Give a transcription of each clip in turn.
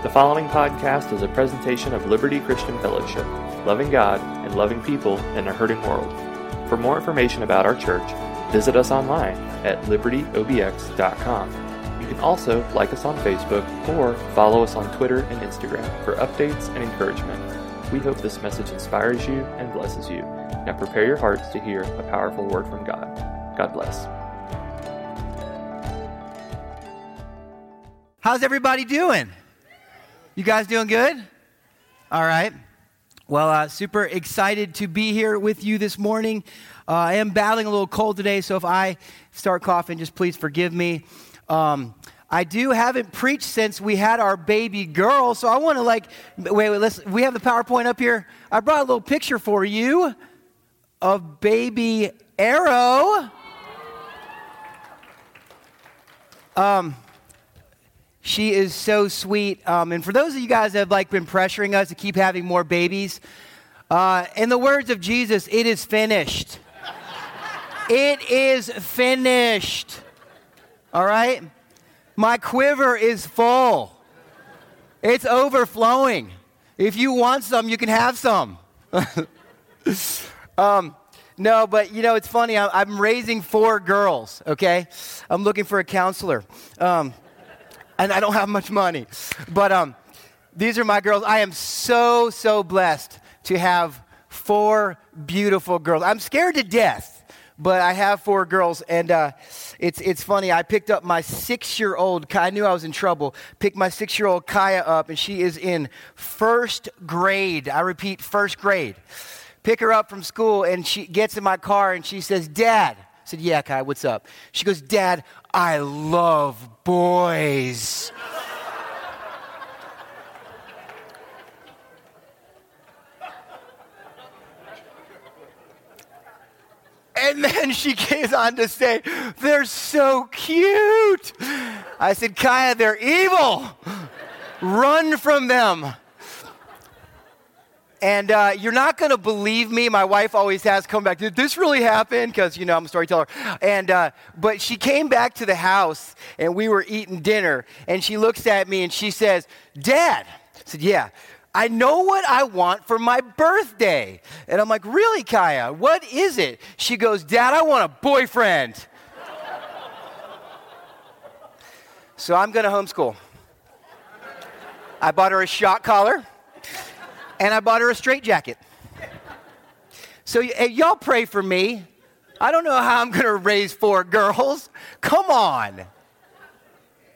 The following podcast is a presentation of Liberty Christian Fellowship, loving God and loving people in a hurting world. For more information about our church, visit us online at libertyobx.com. You can also like us on Facebook or follow us on Twitter and Instagram for updates and encouragement. We hope this message inspires you and blesses you. Now prepare your hearts to hear a powerful word from God. God bless. How's everybody doing? You guys doing good? All right. Well, uh, super excited to be here with you this morning. Uh, I am battling a little cold today, so if I start coughing, just please forgive me. Um, I do haven't preached since we had our baby girl, so I want to like wait, wait. Let's. We have the PowerPoint up here. I brought a little picture for you of baby Arrow. Um, she is so sweet. Um, and for those of you guys that have like been pressuring us to keep having more babies, uh, in the words of Jesus, it is finished. it is finished. All right? My quiver is full. It's overflowing. If you want some, you can have some. um, no, but you know, it's funny. I'm raising four girls, okay? I'm looking for a counselor. Um, and I don't have much money. But um, these are my girls. I am so, so blessed to have four beautiful girls. I'm scared to death, but I have four girls. And uh, it's, it's funny. I picked up my six year old, I knew I was in trouble, picked my six year old Kaya up, and she is in first grade. I repeat, first grade. Pick her up from school, and she gets in my car and she says, Dad, said, Yeah, Kai, what's up? She goes, Dad, I love boys. And then she goes on to say, They're so cute. I said, Kaya, they're evil. Run from them. And uh, you're not going to believe me. My wife always has come back. Did this really happen? Because you know I'm a storyteller. And uh, but she came back to the house, and we were eating dinner, and she looks at me and she says, "Dad," I said, "Yeah." I know what I want for my birthday. And I'm like, Really, Kaya? What is it? She goes, Dad, I want a boyfriend. so I'm going to homeschool. I bought her a shock collar and I bought her a straitjacket. So y'all pray for me. I don't know how I'm going to raise four girls. Come on.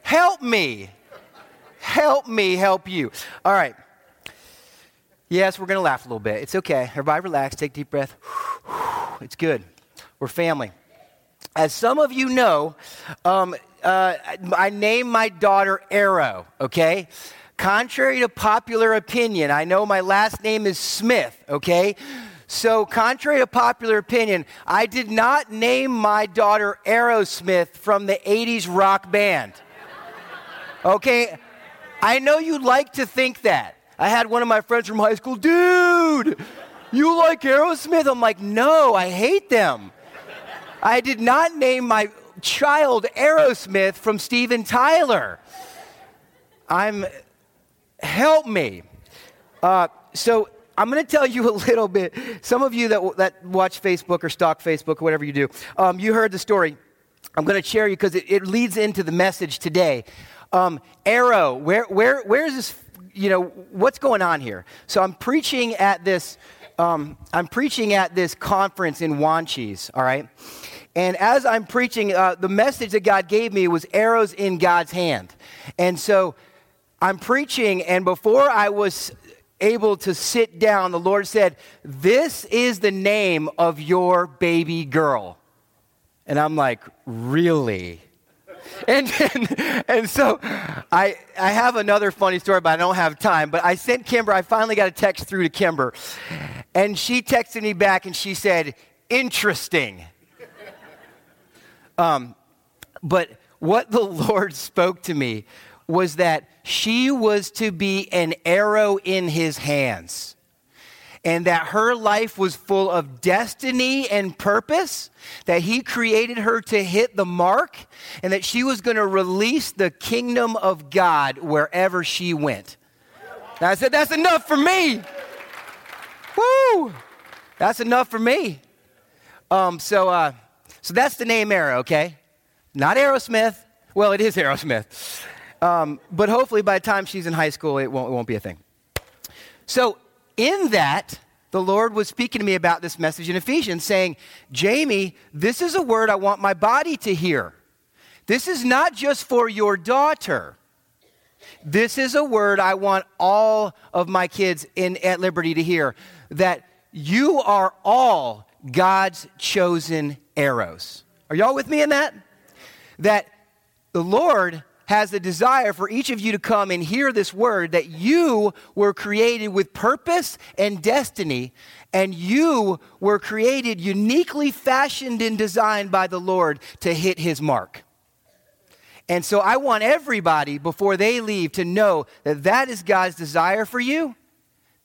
Help me. Help me help you. All right. Yes, we're going to laugh a little bit. It's okay. Everybody relax. Take deep breath. It's good. We're family. As some of you know, um, uh, I named my daughter Arrow, okay? Contrary to popular opinion, I know my last name is Smith, okay? So, contrary to popular opinion, I did not name my daughter Aerosmith from the 80s rock band. Okay? I know you'd like to think that. I had one of my friends from high school, dude, you like Aerosmith? I'm like, no, I hate them. I did not name my child Aerosmith from Steven Tyler. I'm help me. Uh, so I'm going to tell you a little bit. Some of you that, that watch Facebook or stalk Facebook or whatever you do, um, you heard the story. I'm going to share you because it, it, leads into the message today. Um, Arrow, where, where, where is this? You know, what's going on here? So I'm preaching at this. Um, I'm preaching at this conference in Wanchese. All right, and as I'm preaching, uh, the message that God gave me was arrows in God's hand, and so I'm preaching, and before I was able to sit down, the Lord said, This is the name of your baby girl. And I'm like, Really? And, and, and, so I, I have another funny story, but I don't have time. But I sent Kimber, I finally got a text through to Kimber. And she texted me back and she said, Interesting. Um, but what the Lord spoke to me was that she was to be an arrow in his hands. and that her life was full of destiny and purpose, that he created her to hit the mark, and that she was going to release the kingdom of God wherever she went. And I said, That's enough for me. Woo! That's enough for me. Um, so, uh, so that's the name Arrow, okay? Not Aerosmith. Well, it is Aerosmith. Um, but hopefully by the time she's in high school, it won't, it won't be a thing. So, in that, the Lord was speaking to me about this message in Ephesians, saying, Jamie, this is a word I want my body to hear. This is not just for your daughter. This is a word I want all of my kids in, at Liberty to hear that you are all God's chosen arrows. Are y'all with me in that? That the Lord has a desire for each of you to come and hear this word that you were created with purpose and destiny, and you were created uniquely fashioned and designed by the Lord to hit his mark. And so I want everybody before they leave to know that that is God's desire for you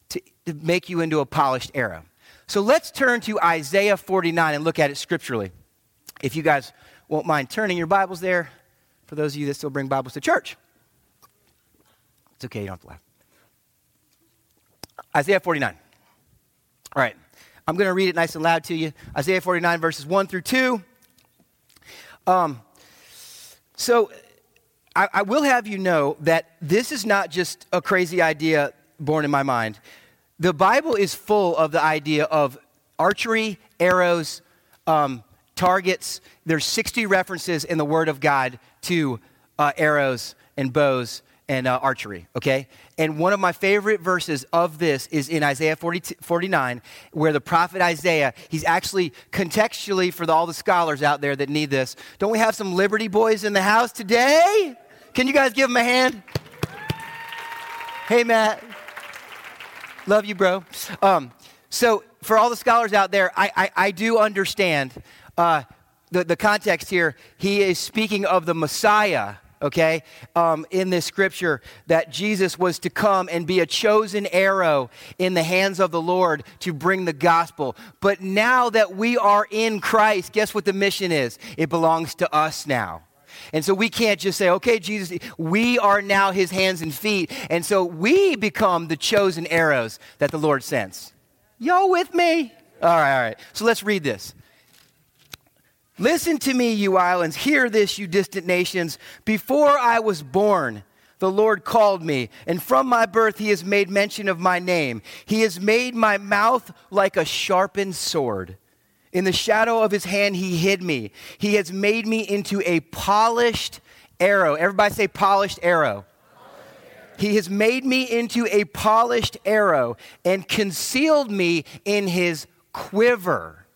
to, to make you into a polished arrow. So let's turn to Isaiah 49 and look at it scripturally. If you guys won't mind turning your Bibles there, for those of you that still bring Bibles to church. It's okay, you don't have to laugh. Isaiah 49. All right, I'm going to read it nice and loud to you. Isaiah 49, verses 1 through 2. Um, so I, I will have you know that this is not just a crazy idea born in my mind. The Bible is full of the idea of archery, arrows, um, targets. There's 60 references in the Word of God to uh, arrows and bows and uh, archery, okay? And one of my favorite verses of this is in Isaiah 40, 49, where the prophet Isaiah, he's actually contextually for the, all the scholars out there that need this. Don't we have some Liberty boys in the house today? Can you guys give them a hand? Hey, Matt. Love you, bro. Um, so, for all the scholars out there, I, I, I do understand uh, the, the context here, he is speaking of the Messiah, okay, um, in this scripture, that Jesus was to come and be a chosen arrow in the hands of the Lord to bring the gospel. But now that we are in Christ, guess what the mission is? It belongs to us now. And so we can't just say, okay, Jesus, we are now his hands and feet. And so we become the chosen arrows that the Lord sends. Y'all with me? All right, all right. So let's read this. Listen to me, you islands. Hear this, you distant nations. Before I was born, the Lord called me, and from my birth he has made mention of my name. He has made my mouth like a sharpened sword. In the shadow of his hand he hid me. He has made me into a polished arrow. Everybody say polished arrow. He has made me into a polished arrow and concealed me in his quiver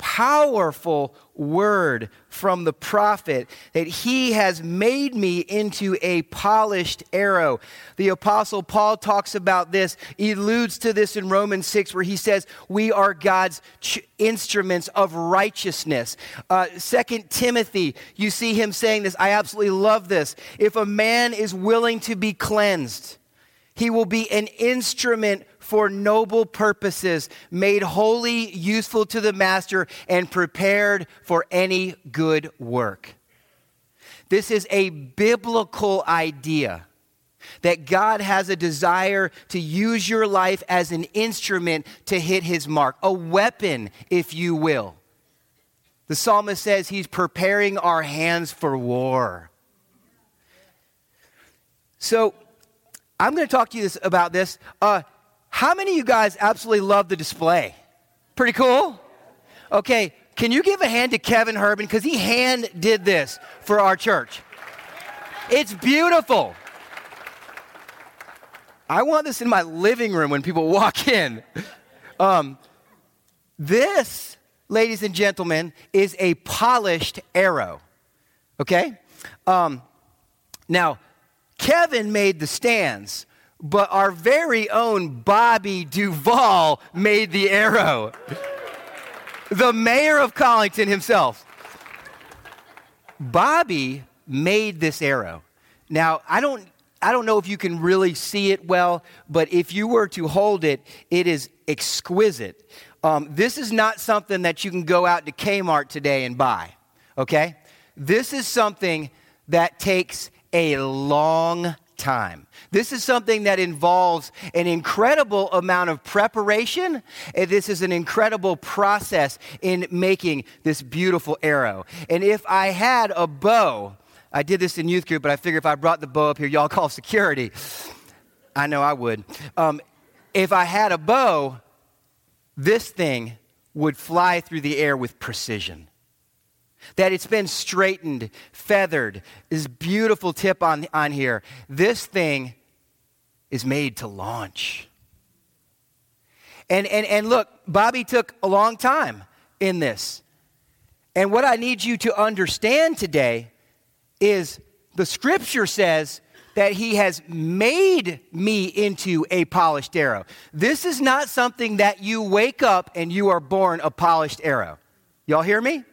powerful word from the prophet that he has made me into a polished arrow. The apostle Paul talks about this, he alludes to this in Romans 6 where he says we are God's ch- instruments of righteousness. Uh, Second Timothy, you see him saying this. I absolutely love this. If a man is willing to be cleansed, he will be an instrument for noble purposes, made holy, useful to the master, and prepared for any good work. This is a biblical idea that God has a desire to use your life as an instrument to hit his mark, a weapon, if you will. The psalmist says he's preparing our hands for war. So, I'm going to talk to you this, about this. Uh, how many of you guys absolutely love the display? Pretty cool? Okay, can you give a hand to Kevin Herban? Because he hand did this for our church. It's beautiful. I want this in my living room when people walk in. Um, this, ladies and gentlemen, is a polished arrow. Okay? Um, now, Kevin made the stands, but our very own Bobby Duvall made the arrow. the mayor of Colington himself. Bobby made this arrow. Now, I don't I don't know if you can really see it well, but if you were to hold it, it is exquisite. Um, this is not something that you can go out to Kmart today and buy, okay? This is something that takes a long time. This is something that involves an incredible amount of preparation. This is an incredible process in making this beautiful arrow. And if I had a bow, I did this in youth group, but I figure if I brought the bow up here, y'all call security. I know I would. Um, if I had a bow, this thing would fly through the air with precision that it's been straightened, feathered, this beautiful tip on, on here. This thing is made to launch. And, and, and look, Bobby took a long time in this. And what I need you to understand today is the scripture says that he has made me into a polished arrow. This is not something that you wake up and you are born a polished arrow. Y'all hear me?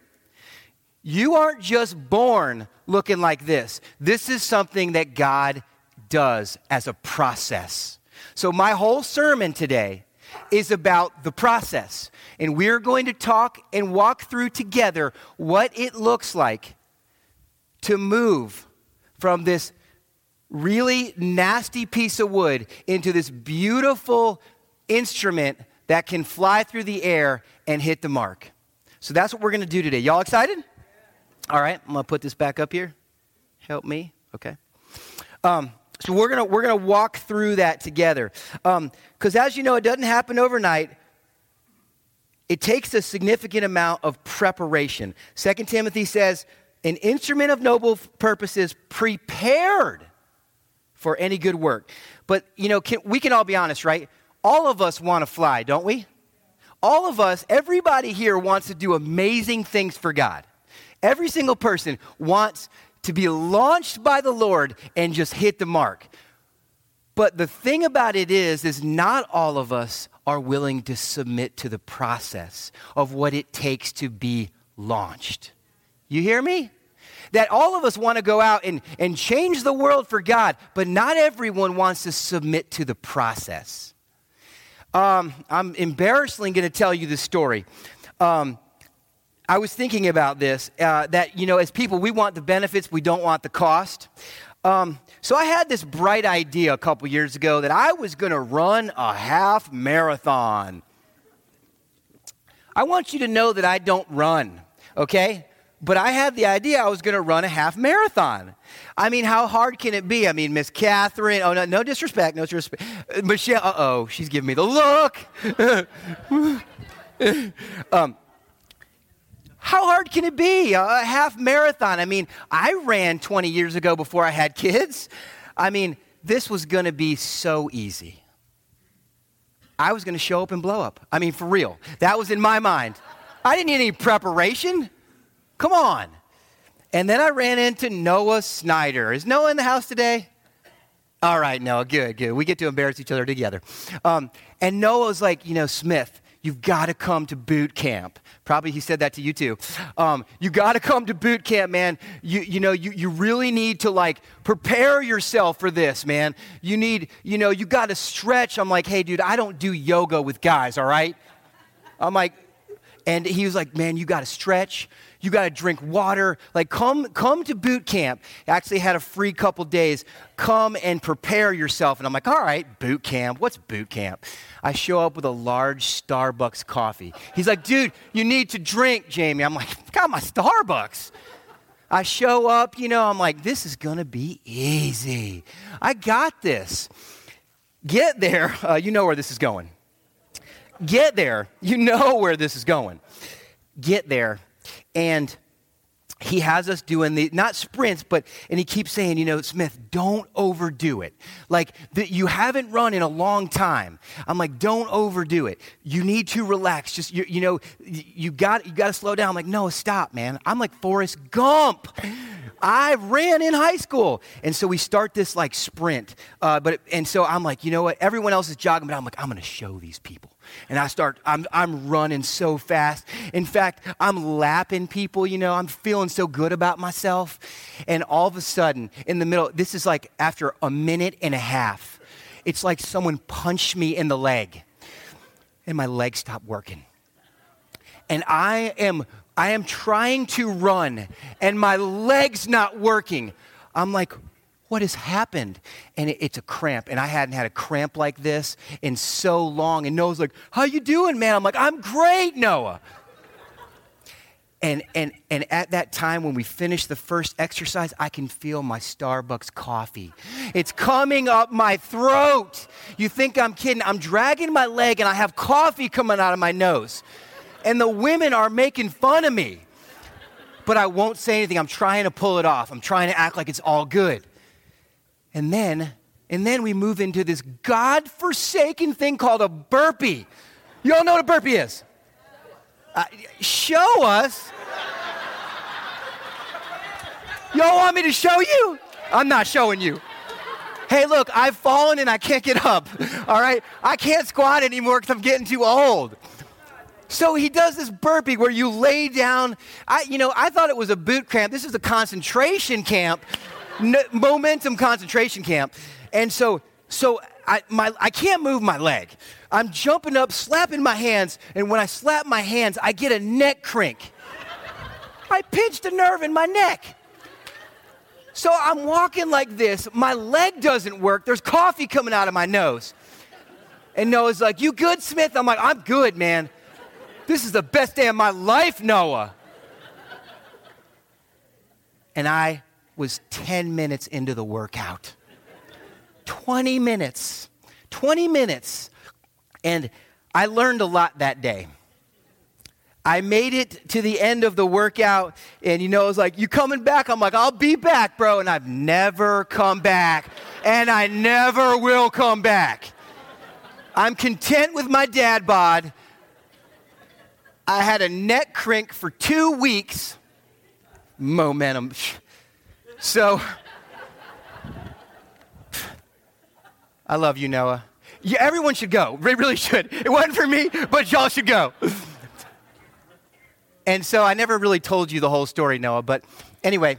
You aren't just born looking like this. This is something that God does as a process. So, my whole sermon today is about the process. And we're going to talk and walk through together what it looks like to move from this really nasty piece of wood into this beautiful instrument that can fly through the air and hit the mark. So that's what we're going to do today. Y'all excited? All right, I'm going to put this back up here. Help me. Okay. Um, so we're going to we're going to walk through that together. Because um, as you know, it doesn't happen overnight. It takes a significant amount of preparation. Second Timothy says, an instrument of noble purposes prepared for any good work. But, you know, can, we can all be honest, right? All of us want to fly, don't we? All of us, everybody here wants to do amazing things for God. Every single person wants to be launched by the Lord and just hit the mark. But the thing about it is is not all of us are willing to submit to the process of what it takes to be launched. You hear me? That all of us want to go out and, and change the world for God, but not everyone wants to submit to the process. Um, I'm embarrassingly going to tell you this story. Um, I was thinking about this uh, that, you know, as people, we want the benefits, we don't want the cost. Um, so I had this bright idea a couple years ago that I was going to run a half marathon. I want you to know that I don't run, okay? But I had the idea I was going to run a half marathon. I mean, how hard can it be? I mean, Miss Catherine, oh, no, no disrespect, no disrespect. Michelle, uh oh, she's giving me the look. um, how hard can it be? A half marathon. I mean, I ran 20 years ago before I had kids. I mean, this was going to be so easy. I was going to show up and blow up. I mean, for real. That was in my mind. I didn't need any preparation. Come on. And then I ran into Noah Snyder. Is Noah in the house today? All right, Noah, good, good. We get to embarrass each other together. Um, and Noah was like, you know, Smith, you've got to come to boot camp. Probably he said that to you too. Um, you got to come to boot camp, man. You, you know, you, you really need to like prepare yourself for this, man. You need, you know, you got to stretch. I'm like, hey, dude, I don't do yoga with guys, all right? I'm like, and he was like, man, you got to stretch you got to drink water. Like, come, come to boot camp. I actually had a free couple days. Come and prepare yourself. And I'm like, all right, boot camp. What's boot camp? I show up with a large Starbucks coffee. He's like, dude, you need to drink, Jamie. I'm like, got my Starbucks. I show up, you know, I'm like, this is going to be easy. I got this. Get there, uh, you know where this is going. Get there, you know where this is going. Get there, and he has us doing the not sprints but and he keeps saying you know smith don't overdo it. Like that you haven't run in a long time. I'm like don't overdo it. You need to relax. Just you, you know you got you got to slow down. I'm like no stop man. I'm like forrest gump. I ran in high school. And so we start this like sprint uh, but and so i'm like you know what? Everyone else is jogging but i'm like i'm to show these people And I start, I'm, I'm running so fast. In fact, I'm lapping people, you know, I'm feeling so good about myself. And all of a sudden, in the middle, this is like after a minute and a half, it's like someone punched me in the leg. And my leg stopped working. And I am I am trying to run and my leg's not working. I'm like, what has happened? And it, it's a cramp. And I hadn't had a cramp like this in so long. And Noah's like, how you doing, man? I'm like, I'm great, Noah. And, and, and at that time, when we finish the first exercise, I can feel my Starbucks coffee. It's coming up my throat. You think I'm kidding? I'm dragging my leg and I have coffee coming out of my nose and the women are making fun of me. But I won't say anything. I'm trying to pull it off. I'm trying to act like it's all good. And then, and then we move into this God-forsaken thing called a burpee. You all know what a burpee is? Uh, show us. Y'all want me to show you? I'm not showing you. Hey, look, I've fallen and I can't get up. All right? I can't squat anymore because I'm getting too old. So he does this burpee where you lay down. I, you know, I thought it was a boot camp. This is a concentration camp, momentum concentration camp. And so, so I, my, I can't move my leg. I'm jumping up, slapping my hands, and when I slap my hands, I get a neck crank. I pinched a nerve in my neck. So I'm walking like this. My leg doesn't work. There's coffee coming out of my nose. And Noah's like, You good, Smith? I'm like, I'm good, man. This is the best day of my life, Noah. And I was 10 minutes into the workout. 20 minutes. 20 minutes. And I learned a lot that day. I made it to the end of the workout, and you know, it was like, You coming back? I'm like, I'll be back, bro. And I've never come back, and I never will come back. I'm content with my dad bod, I had a neck crank for two weeks. Momentum. So, I love you, Noah. Yeah, everyone should go. They really should. It wasn't for me, but y'all should go. And so I never really told you the whole story, Noah. But anyway,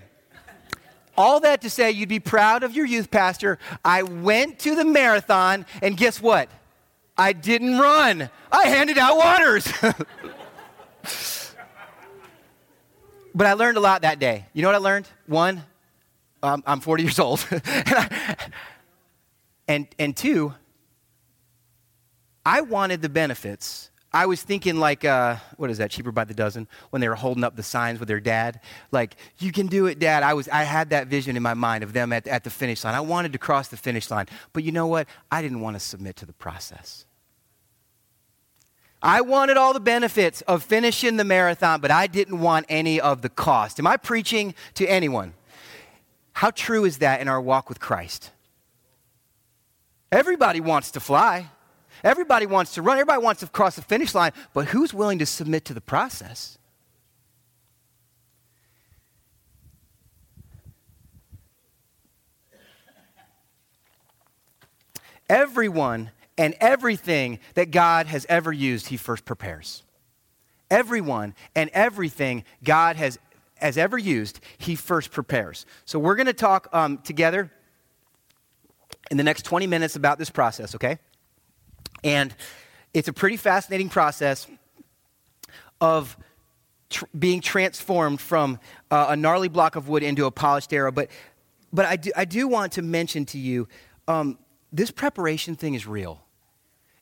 all that to say, you'd be proud of your youth pastor. I went to the marathon, and guess what? I didn't run, I handed out waters. but I learned a lot that day. You know what I learned? One, um, I'm 40 years old. and, and two, I wanted the benefits. I was thinking, like, uh, what is that, cheaper by the dozen, when they were holding up the signs with their dad. Like, you can do it, dad. I, was, I had that vision in my mind of them at, at the finish line. I wanted to cross the finish line. But you know what? I didn't want to submit to the process. I wanted all the benefits of finishing the marathon, but I didn't want any of the cost. Am I preaching to anyone? How true is that in our walk with Christ? Everybody wants to fly. Everybody wants to run. Everybody wants to cross the finish line, but who's willing to submit to the process? Everyone and everything that God has ever used, He first prepares. Everyone and everything God has, has ever used, He first prepares. So we're going to talk um, together in the next 20 minutes about this process, okay? And it's a pretty fascinating process of tr- being transformed from uh, a gnarly block of wood into a polished arrow. But, but I, do, I do want to mention to you um, this preparation thing is real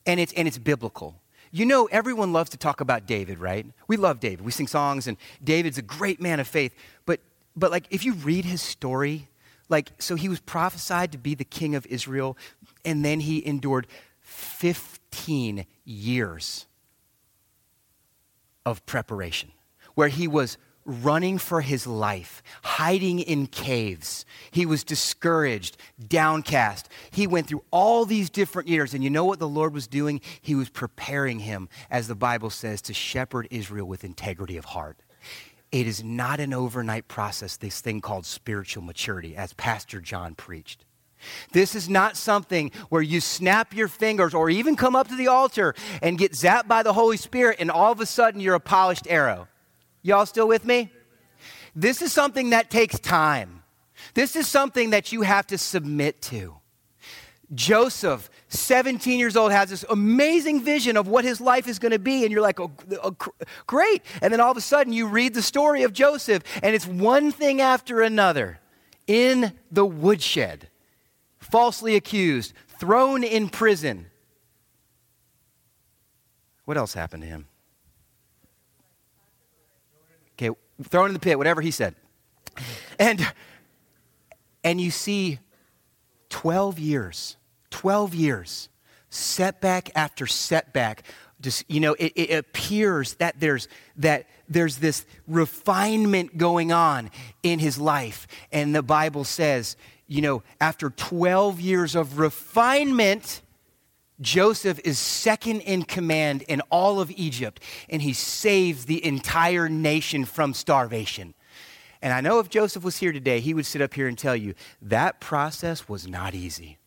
and it's, and it's biblical. You know, everyone loves to talk about David, right? We love David. We sing songs, and David's a great man of faith. But, but like, if you read his story, like, so he was prophesied to be the king of Israel, and then he endured 15 years of preparation, where he was running for his life, hiding in caves. He was discouraged, downcast. He went through all these different years. And you know what the Lord was doing? He was preparing him, as the Bible says, to shepherd Israel with integrity of heart. It is not an overnight process, this thing called spiritual maturity, as Pastor John preached. This is not something where you snap your fingers or even come up to the altar and get zapped by the Holy Spirit and all of a sudden you're a polished arrow. Y'all still with me? This is something that takes time. This is something that you have to submit to. Joseph, 17 years old, has this amazing vision of what his life is going to be. And you're like, oh, oh, great. And then all of a sudden, you read the story of Joseph, and it's one thing after another in the woodshed, falsely accused, thrown in prison. What else happened to him? Okay, throw thrown in the pit, whatever he said. And and you see 12 years, 12 years, setback after setback. Just, you know, it, it appears that there's, that there's this refinement going on in his life. And the Bible says, you know, after 12 years of refinement, Joseph is second in command in all of Egypt, and he saves the entire nation from starvation. And I know if Joseph was here today, he would sit up here and tell you that process was not easy.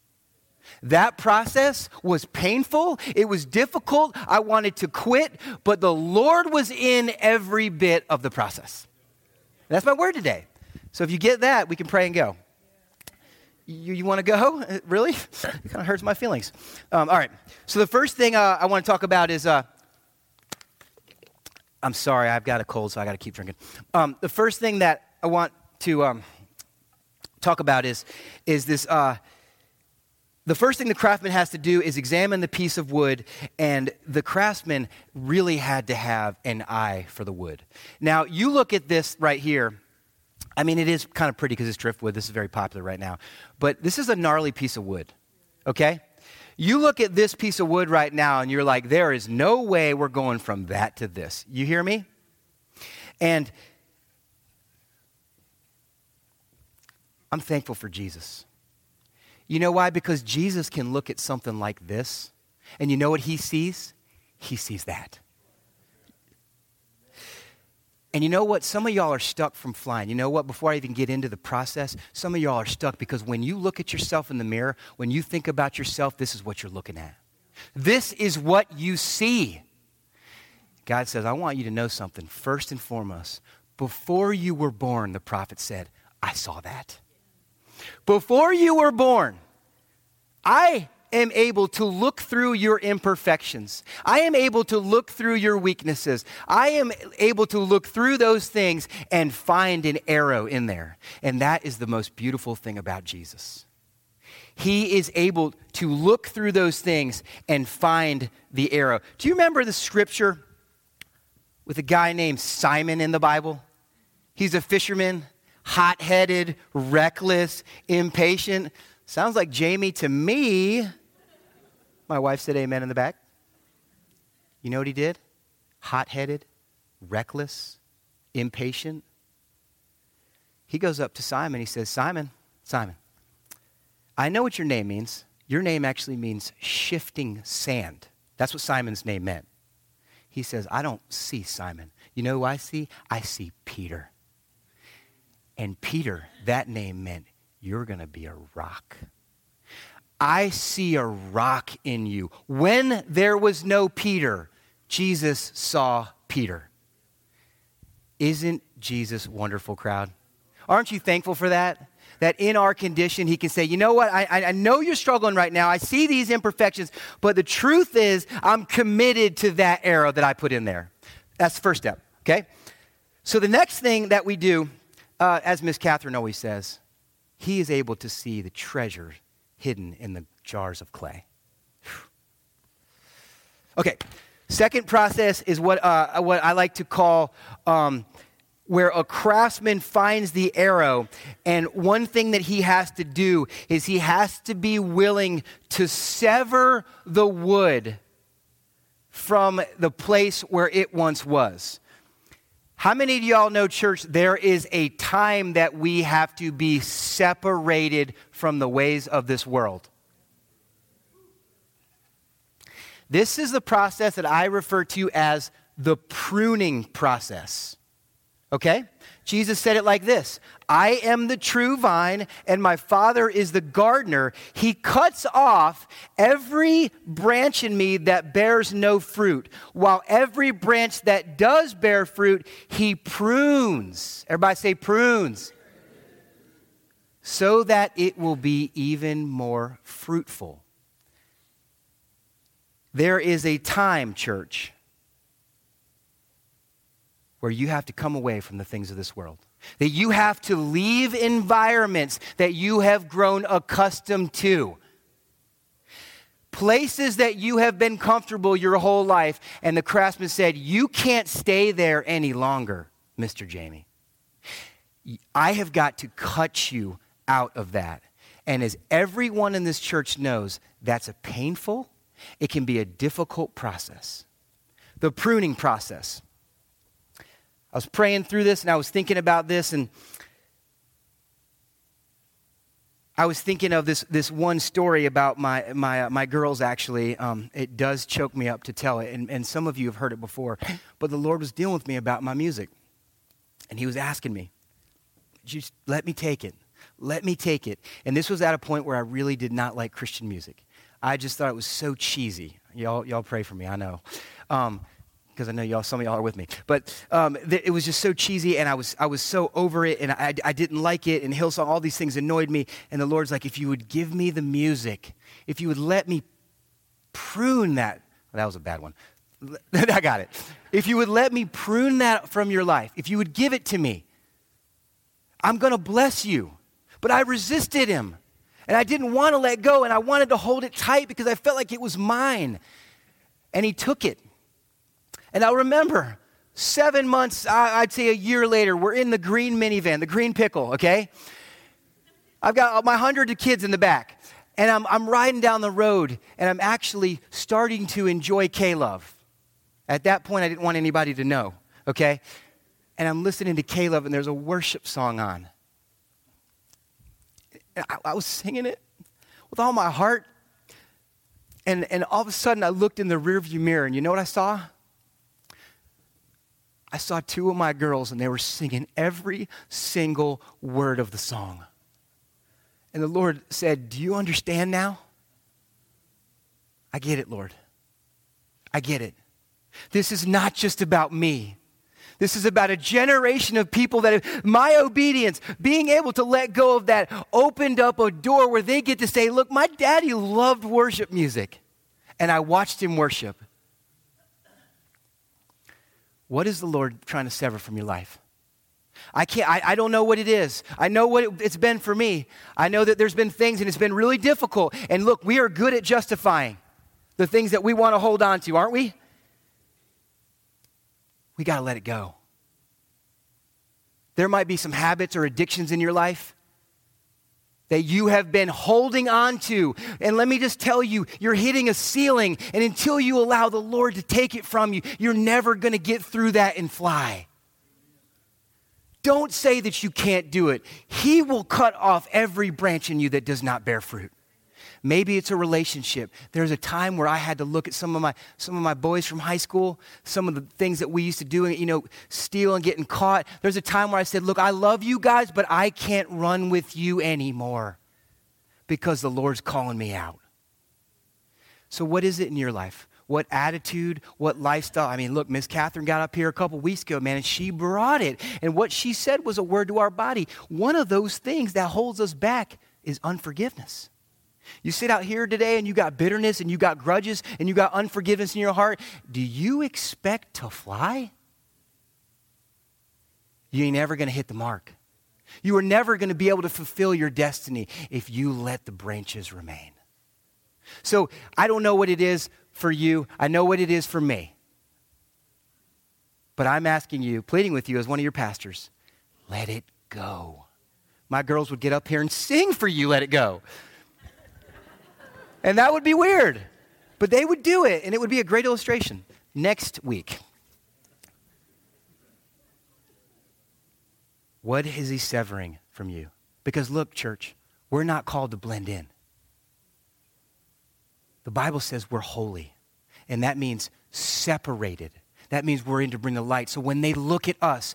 That process was painful. It was difficult. I wanted to quit, but the Lord was in every bit of the process. That's my word today. So if you get that, we can pray and go. You, you want to go? Really? It kind of hurts my feelings. Um, all right. So the first thing uh, I want to talk about is uh, I'm sorry, I've got a cold, so I got to keep drinking. Um, the first thing that I want to um, talk about is, is this. Uh, the first thing the craftsman has to do is examine the piece of wood, and the craftsman really had to have an eye for the wood. Now, you look at this right here. I mean, it is kind of pretty because it's driftwood. This is very popular right now. But this is a gnarly piece of wood, okay? You look at this piece of wood right now and you're like, there is no way we're going from that to this. You hear me? And I'm thankful for Jesus. You know why? Because Jesus can look at something like this, and you know what he sees? He sees that. And you know what? Some of y'all are stuck from flying. You know what? Before I even get into the process, some of y'all are stuck because when you look at yourself in the mirror, when you think about yourself, this is what you're looking at. This is what you see. God says, I want you to know something. First and foremost, before you were born, the prophet said, I saw that. Before you were born, I am able to look through your imperfections. I am able to look through your weaknesses. I am able to look through those things and find an arrow in there. And that is the most beautiful thing about Jesus. He is able to look through those things and find the arrow. Do you remember the scripture with a guy named Simon in the Bible? He's a fisherman, hot headed, reckless, impatient. Sounds like Jamie to me. My wife said amen in the back. You know what he did? Hot headed, reckless, impatient. He goes up to Simon. He says, Simon, Simon, I know what your name means. Your name actually means shifting sand. That's what Simon's name meant. He says, I don't see Simon. You know who I see? I see Peter. And Peter, that name meant you're going to be a rock. I see a rock in you. When there was no Peter, Jesus saw Peter. Isn't Jesus wonderful, crowd? Aren't you thankful for that? That in our condition, he can say, you know what? I, I know you're struggling right now. I see these imperfections, but the truth is, I'm committed to that arrow that I put in there. That's the first step, okay? So the next thing that we do, uh, as Miss Catherine always says, he is able to see the treasure hidden in the jars of clay. Okay, second process is what, uh, what I like to call um, where a craftsman finds the arrow, and one thing that he has to do is he has to be willing to sever the wood from the place where it once was. How many of y'all know, church, there is a time that we have to be separated from the ways of this world? This is the process that I refer to as the pruning process. Okay? Jesus said it like this I am the true vine, and my Father is the gardener. He cuts off every branch in me that bears no fruit, while every branch that does bear fruit, he prunes. Everybody say prunes. So that it will be even more fruitful. There is a time, church where you have to come away from the things of this world. That you have to leave environments that you have grown accustomed to. Places that you have been comfortable your whole life. And the craftsman said, You can't stay there any longer, Mr. Jamie. I have got to cut you out of that. And as everyone in this church knows, that's a painful, it can be a difficult process. The pruning process. I was praying through this and I was thinking about this and I was thinking of this, this one story about my, my, uh, my girls, actually. Um, it does choke me up to tell it, and, and some of you have heard it before. But the Lord was dealing with me about my music. And He was asking me, just let me take it. Let me take it. And this was at a point where I really did not like Christian music. I just thought it was so cheesy. Y'all, y'all pray for me, I know. Um, because I know y'all, some of y'all are with me. But um, th- it was just so cheesy, and I was, I was so over it, and I, I didn't like it, and Hillsong, all these things annoyed me. And the Lord's like, if you would give me the music, if you would let me prune that, well, that was a bad one. I got it. If you would let me prune that from your life, if you would give it to me, I'm going to bless you. But I resisted him. And I didn't want to let go, and I wanted to hold it tight because I felt like it was mine. And he took it. And I remember seven months, I'd say a year later, we're in the green minivan, the green pickle, okay? I've got my hundred kids in the back. And I'm, I'm riding down the road, and I'm actually starting to enjoy K Love. At that point, I didn't want anybody to know, okay? And I'm listening to K Love, and there's a worship song on. I, I was singing it with all my heart. And, and all of a sudden, I looked in the rearview mirror, and you know what I saw? I saw two of my girls and they were singing every single word of the song. And the Lord said, Do you understand now? I get it, Lord. I get it. This is not just about me. This is about a generation of people that my obedience, being able to let go of that, opened up a door where they get to say, Look, my daddy loved worship music, and I watched him worship. What is the Lord trying to sever from your life? I can't, I, I don't know what it is. I know what it, it's been for me. I know that there's been things and it's been really difficult. And look, we are good at justifying the things that we want to hold on to, aren't we? We got to let it go. There might be some habits or addictions in your life that you have been holding on to. And let me just tell you, you're hitting a ceiling. And until you allow the Lord to take it from you, you're never going to get through that and fly. Don't say that you can't do it. He will cut off every branch in you that does not bear fruit. Maybe it's a relationship. There's a time where I had to look at some of my some of my boys from high school, some of the things that we used to do, you know, steal and getting caught. There's a time where I said, "Look, I love you guys, but I can't run with you anymore because the Lord's calling me out." So what is it in your life? What attitude, what lifestyle? I mean, look, Miss Catherine got up here a couple weeks ago, man, and she brought it. And what she said was a word to our body. One of those things that holds us back is unforgiveness. You sit out here today and you got bitterness and you got grudges and you got unforgiveness in your heart. Do you expect to fly? You ain't ever going to hit the mark. You are never going to be able to fulfill your destiny if you let the branches remain. So I don't know what it is for you. I know what it is for me. But I'm asking you, pleading with you as one of your pastors, let it go. My girls would get up here and sing for you, let it go. And that would be weird. But they would do it, and it would be a great illustration. Next week. What is he severing from you? Because look, church, we're not called to blend in. The Bible says we're holy, and that means separated. That means we're in to bring the light. So when they look at us,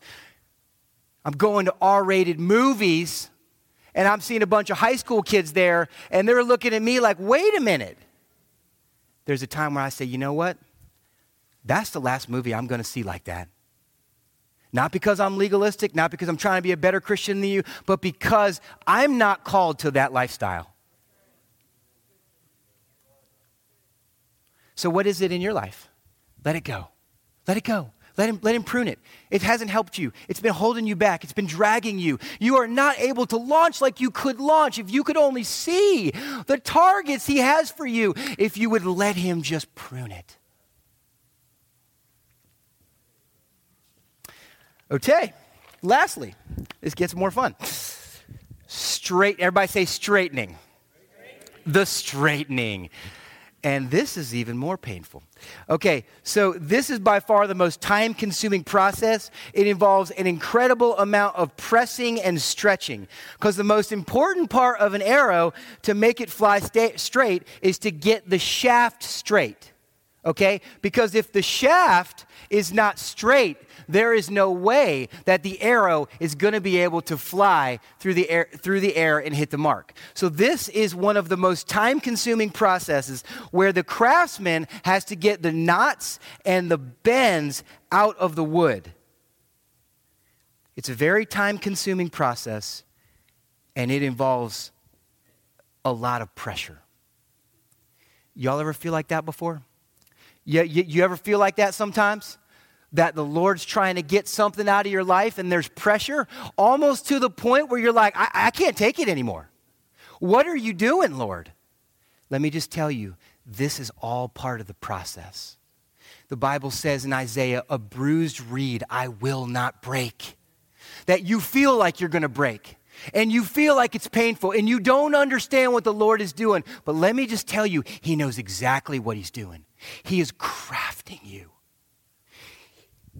I'm going to R rated movies and I'm seeing a bunch of high school kids there and they're looking at me like, wait a minute. There's a time where I say, you know what? That's the last movie I'm going to see like that. Not because I'm legalistic, not because I'm trying to be a better Christian than you, but because I'm not called to that lifestyle. So, what is it in your life? Let it go. Let it go. Let him, let him prune it. It hasn't helped you. It's been holding you back. It's been dragging you. You are not able to launch like you could launch if you could only see the targets he has for you, if you would let him just prune it. Okay, lastly, this gets more fun. Straight, everybody say straightening. The straightening. And this is even more painful. Okay, so this is by far the most time consuming process. It involves an incredible amount of pressing and stretching. Because the most important part of an arrow to make it fly sta- straight is to get the shaft straight. Okay? Because if the shaft is not straight, there is no way that the arrow is going to be able to fly through the air through the air and hit the mark. So this is one of the most time-consuming processes where the craftsman has to get the knots and the bends out of the wood. It's a very time-consuming process and it involves a lot of pressure. Y'all ever feel like that before? You, you, you, ever feel like that sometimes? that the Lord's trying to get something out of your life and there's pressure, almost to the point where you're like, I, I can't take it anymore. What are you doing, Lord? Let me just tell you, this is all part of the process. The Bible says in Isaiah, a bruised reed I will not break. That you feel like you're going to break and you feel like it's painful and you don't understand what the Lord is doing. But let me just tell you, He knows exactly what He's doing. He is crafting you.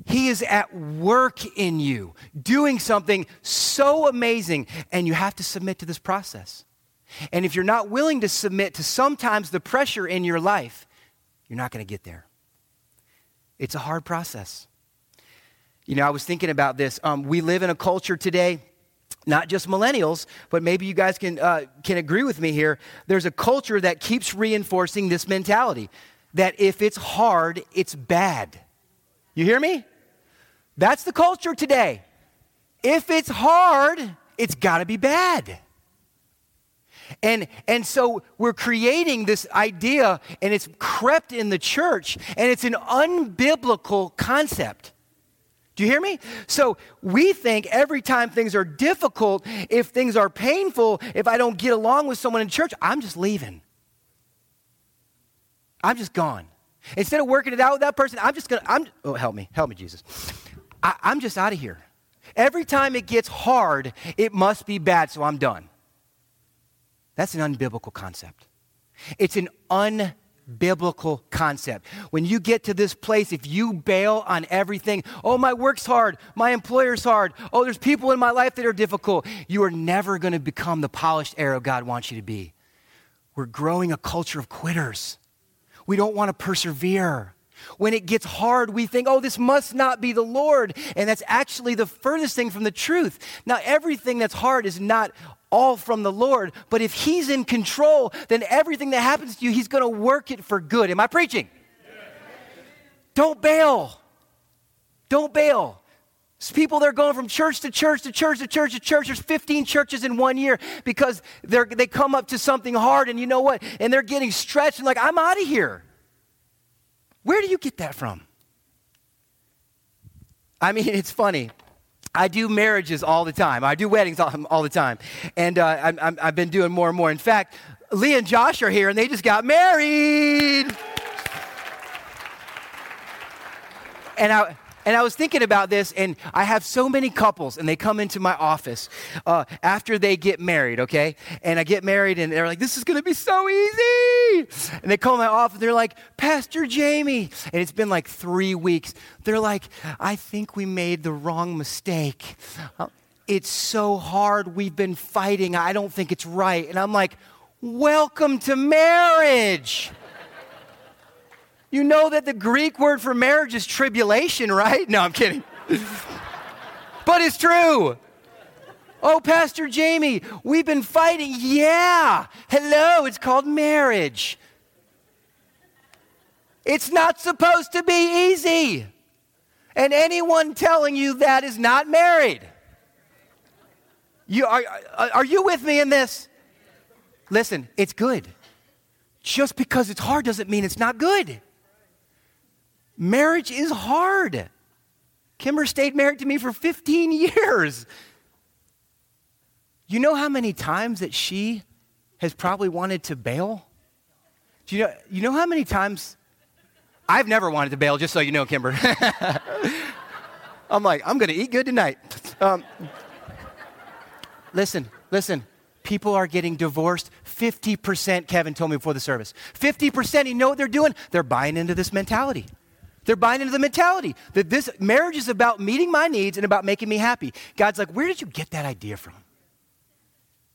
He is at work in you, doing something so amazing, and you have to submit to this process. And if you're not willing to submit to sometimes the pressure in your life, you're not going to get there. It's a hard process. You know, I was thinking about this. Um, we live in a culture today, not just millennials, but maybe you guys can, uh, can agree with me here. There's a culture that keeps reinforcing this mentality that if it's hard, it's bad. You hear me? That's the culture today. If it's hard, it's got to be bad. And, and so we're creating this idea, and it's crept in the church, and it's an unbiblical concept. Do you hear me? So we think every time things are difficult, if things are painful, if I don't get along with someone in church, I'm just leaving. I'm just gone. Instead of working it out with that person, I'm just gonna, I'm, oh, help me, help me, Jesus. I, I'm just out of here. Every time it gets hard, it must be bad, so I'm done. That's an unbiblical concept. It's an unbiblical concept. When you get to this place, if you bail on everything, oh, my work's hard, my employer's hard, oh, there's people in my life that are difficult, you are never going to become the polished arrow God wants you to be. We're growing a culture of quitters. We don't want to persevere. When it gets hard, we think, oh, this must not be the Lord. And that's actually the furthest thing from the truth. Now, everything that's hard is not all from the Lord, but if He's in control, then everything that happens to you, He's going to work it for good. Am I preaching? Don't bail. Don't bail. It's people they're going from church to church to church to church to church. There's 15 churches in one year because they're, they come up to something hard, and you know what? And they're getting stretched and like, I'm out of here. Where do you get that from? I mean, it's funny. I do marriages all the time. I do weddings all, all the time. And uh, i have been doing more and more. In fact, Lee and Josh are here and they just got married. And I, and I was thinking about this, and I have so many couples, and they come into my office uh, after they get married, okay? And I get married, and they're like, this is gonna be so easy. And they call my office, they're like, Pastor Jamie. And it's been like three weeks. They're like, I think we made the wrong mistake. Uh, it's so hard. We've been fighting. I don't think it's right. And I'm like, welcome to marriage. You know that the Greek word for marriage is tribulation, right? No, I'm kidding. but it's true. Oh, Pastor Jamie, we've been fighting. Yeah. Hello, it's called marriage. It's not supposed to be easy. And anyone telling you that is not married. You, are, are you with me in this? Listen, it's good. Just because it's hard doesn't mean it's not good. Marriage is hard. Kimber stayed married to me for 15 years. You know how many times that she has probably wanted to bail? Do you know, you know how many times I've never wanted to bail, just so you know, Kimber. I'm like, I'm going to eat good tonight. Um, listen, listen. People are getting divorced. 50%, Kevin told me before the service. 50%, you know what they're doing? They're buying into this mentality. They're buying into the mentality that this marriage is about meeting my needs and about making me happy. God's like, where did you get that idea from?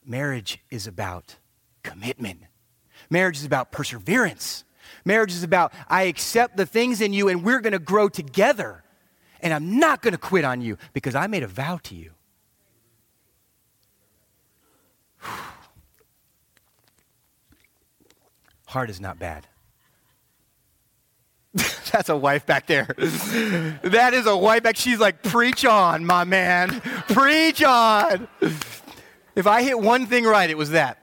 Marriage is about commitment. Marriage is about perseverance. Marriage is about, I accept the things in you and we're going to grow together. And I'm not going to quit on you because I made a vow to you. Heart is not bad. That's a wife back there. that is a wife back. She's like, preach on, my man. preach on. If I hit one thing right, it was that.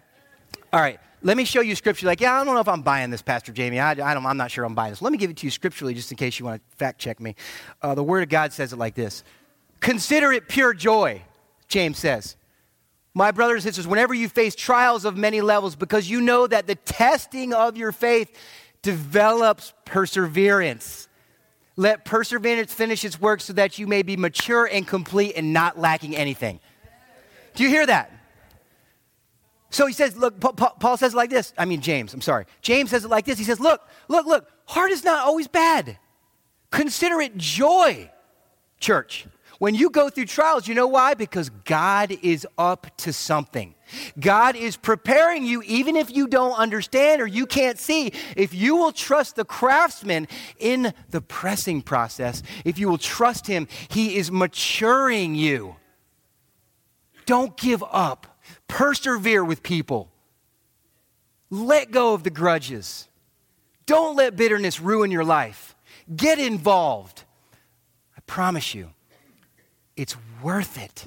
All right let me show you scripture. Like, yeah, I don't know if I'm buying this, Pastor Jamie. I, I don't, I'm not sure I'm buying this. Let me give it to you scripturally just in case you want to fact check me. Uh, the Word of God says it like this Consider it pure joy, James says. My brothers and sisters, whenever you face trials of many levels, because you know that the testing of your faith develops perseverance. Let perseverance finish its work so that you may be mature and complete and not lacking anything. Do you hear that? So he says, look, Paul says it like this. I mean, James, I'm sorry. James says it like this. He says, look, look, look, heart is not always bad. Consider it joy, church. When you go through trials, you know why? Because God is up to something. God is preparing you, even if you don't understand or you can't see. If you will trust the craftsman in the pressing process, if you will trust him, he is maturing you. Don't give up. Persevere with people. Let go of the grudges. Don't let bitterness ruin your life. Get involved. I promise you, it's worth it.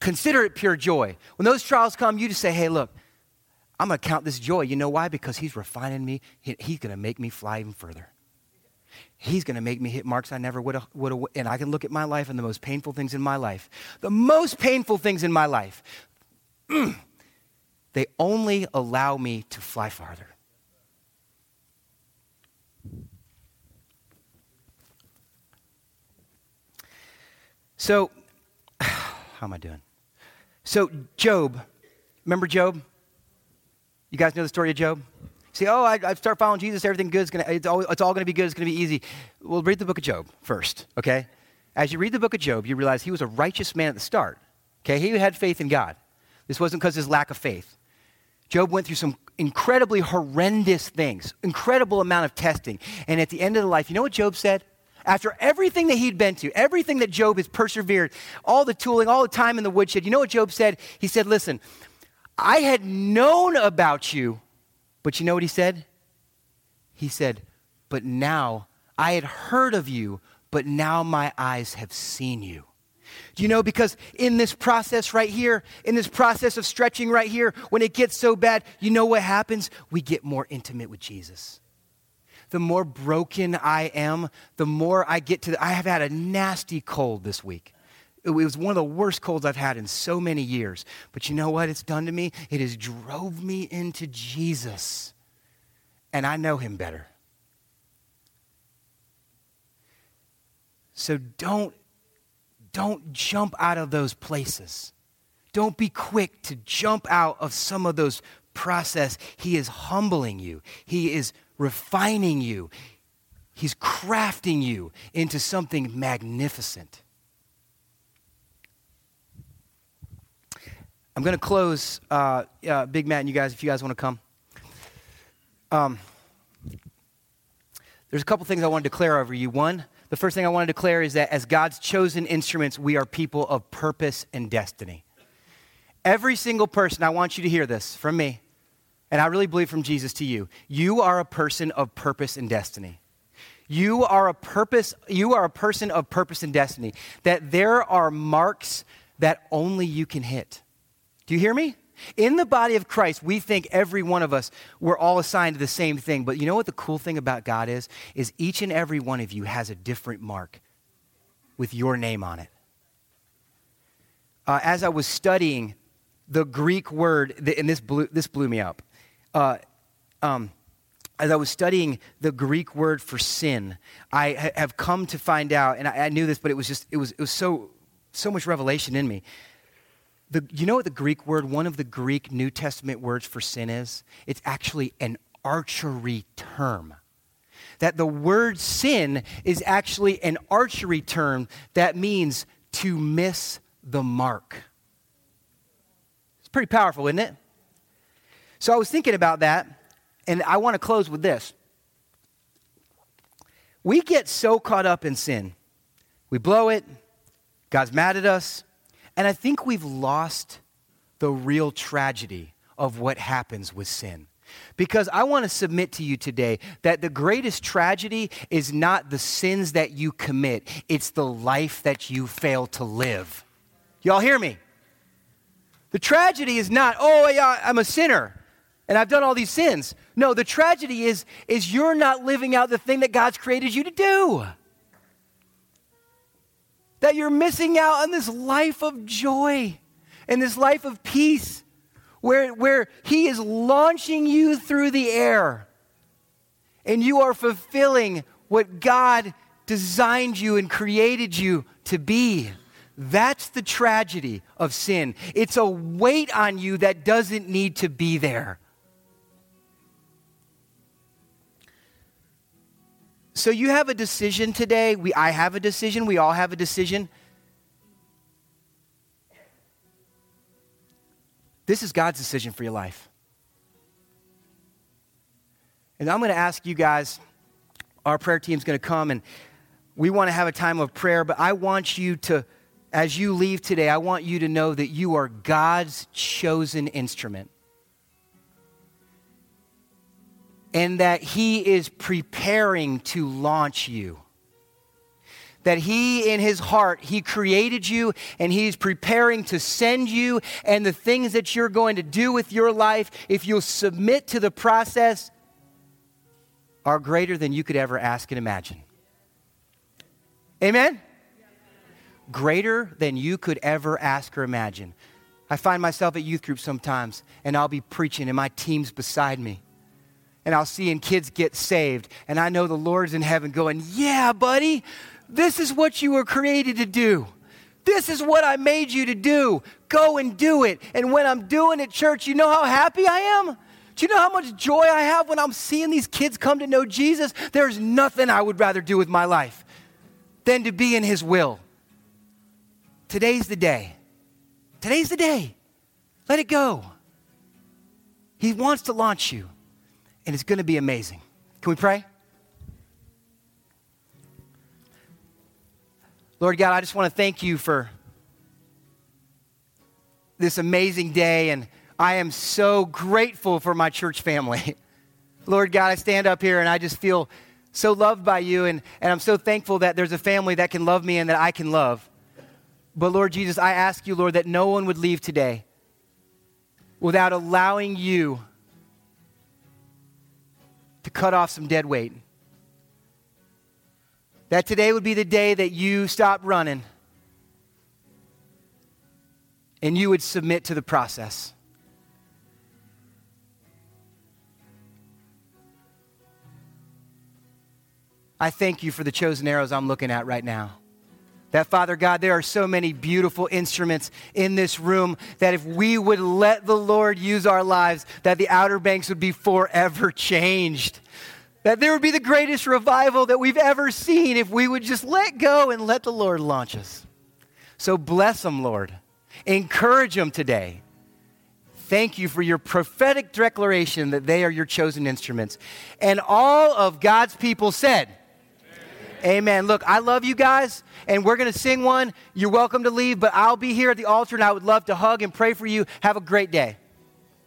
Consider it pure joy. When those trials come, you just say, hey, look, I'm going to count this joy. You know why? Because he's refining me. he's going to make me fly even further. He's going to make me hit marks I never would have. And I can look at my life and the most painful things in my life. The most painful things in my life, mm, they only allow me to fly farther. So, how am I doing? So, Job, remember Job? You guys know the story of Job? say, oh, I, I start following Jesus, everything good is going to, it's all, it's all to be good, it's to be easy. Well, read the book of Job first, okay? As you read the book of Job, you realize he was a righteous man at the start, okay? He had faith in God. This wasn't because of his lack of faith. Job went through some incredibly horrendous things, incredible amount of testing. And at the end of the life, you know what Job said? After everything that he'd been to, everything that Job has persevered, all the tooling, all the time in the woodshed, you know what Job said? He said, Listen, I had known about you but you know what he said? He said, But now I had heard of you, but now my eyes have seen you. Do you know? Because in this process right here, in this process of stretching right here, when it gets so bad, you know what happens? We get more intimate with Jesus. The more broken I am, the more I get to. The, I have had a nasty cold this week. It was one of the worst colds I've had in so many years. But you know what it's done to me? It has drove me into Jesus. And I know him better. So don't don't jump out of those places. Don't be quick to jump out of some of those process. He is humbling you. He is refining you. He's crafting you into something magnificent. I'm going to close, uh, uh, Big Matt and you guys, if you guys want to come. Um, there's a couple things I want to declare over you. One, the first thing I want to declare is that as God's chosen instruments, we are people of purpose and destiny. Every single person, I want you to hear this from me, and I really believe from Jesus to you. You are a person of purpose and destiny. You are a purpose, you are a person of purpose and destiny. That there are marks that only you can hit. Do you hear me? In the body of Christ, we think every one of us, we're all assigned to the same thing. But you know what the cool thing about God is? Is each and every one of you has a different mark with your name on it. Uh, as I was studying the Greek word, and this blew, this blew me up. Uh, um, as I was studying the Greek word for sin, I ha- have come to find out, and I, I knew this, but it was just, it was, it was so, so much revelation in me the, you know what the Greek word, one of the Greek New Testament words for sin is? It's actually an archery term. That the word sin is actually an archery term that means to miss the mark. It's pretty powerful, isn't it? So I was thinking about that, and I want to close with this. We get so caught up in sin, we blow it, God's mad at us, and I think we've lost the real tragedy of what happens with sin. Because I want to submit to you today that the greatest tragedy is not the sins that you commit, it's the life that you fail to live. Y'all hear me? The tragedy is not, oh, yeah, I'm a sinner and I've done all these sins. No, the tragedy is, is you're not living out the thing that God's created you to do that you're missing out on this life of joy and this life of peace where, where He is launching you through the air and you are fulfilling what God designed you and created you to be. That's the tragedy of sin. It's a weight on you that doesn't need to be there. So you have a decision today. We, I have a decision. We all have a decision. This is God's decision for your life. And I'm going to ask you guys, our prayer team's going to come and we want to have a time of prayer, but I want you to, as you leave today, I want you to know that you are God's chosen instrument. And that He is preparing to launch you. That He, in His heart, He created you and He's preparing to send you, and the things that you're going to do with your life, if you'll submit to the process, are greater than you could ever ask and imagine. Amen? Greater than you could ever ask or imagine. I find myself at youth group sometimes, and I'll be preaching, and my team's beside me and I'll see and kids get saved. And I know the Lord's in heaven going, Yeah, buddy, this is what you were created to do. This is what I made you to do. Go and do it. And when I'm doing it, church, you know how happy I am? Do you know how much joy I have when I'm seeing these kids come to know Jesus? There's nothing I would rather do with my life than to be in His will. Today's the day. Today's the day. Let it go. He wants to launch you and it's going to be amazing. Can we pray? Lord God, I just want to thank you for this amazing day, and I am so grateful for my church family. Lord God, I stand up here and I just feel so loved by you, and, and I'm so thankful that there's a family that can love me and that I can love. But Lord Jesus, I ask you, Lord, that no one would leave today without allowing you to cut off some dead weight. That today would be the day that you stop running and you would submit to the process. I thank you for the chosen arrows I'm looking at right now. That, Father God, there are so many beautiful instruments in this room that if we would let the Lord use our lives, that the Outer Banks would be forever changed. That there would be the greatest revival that we've ever seen if we would just let go and let the Lord launch us. So bless them, Lord. Encourage them today. Thank you for your prophetic declaration that they are your chosen instruments. And all of God's people said, Amen. Look, I love you guys, and we're going to sing one. You're welcome to leave, but I'll be here at the altar, and I would love to hug and pray for you. Have a great day.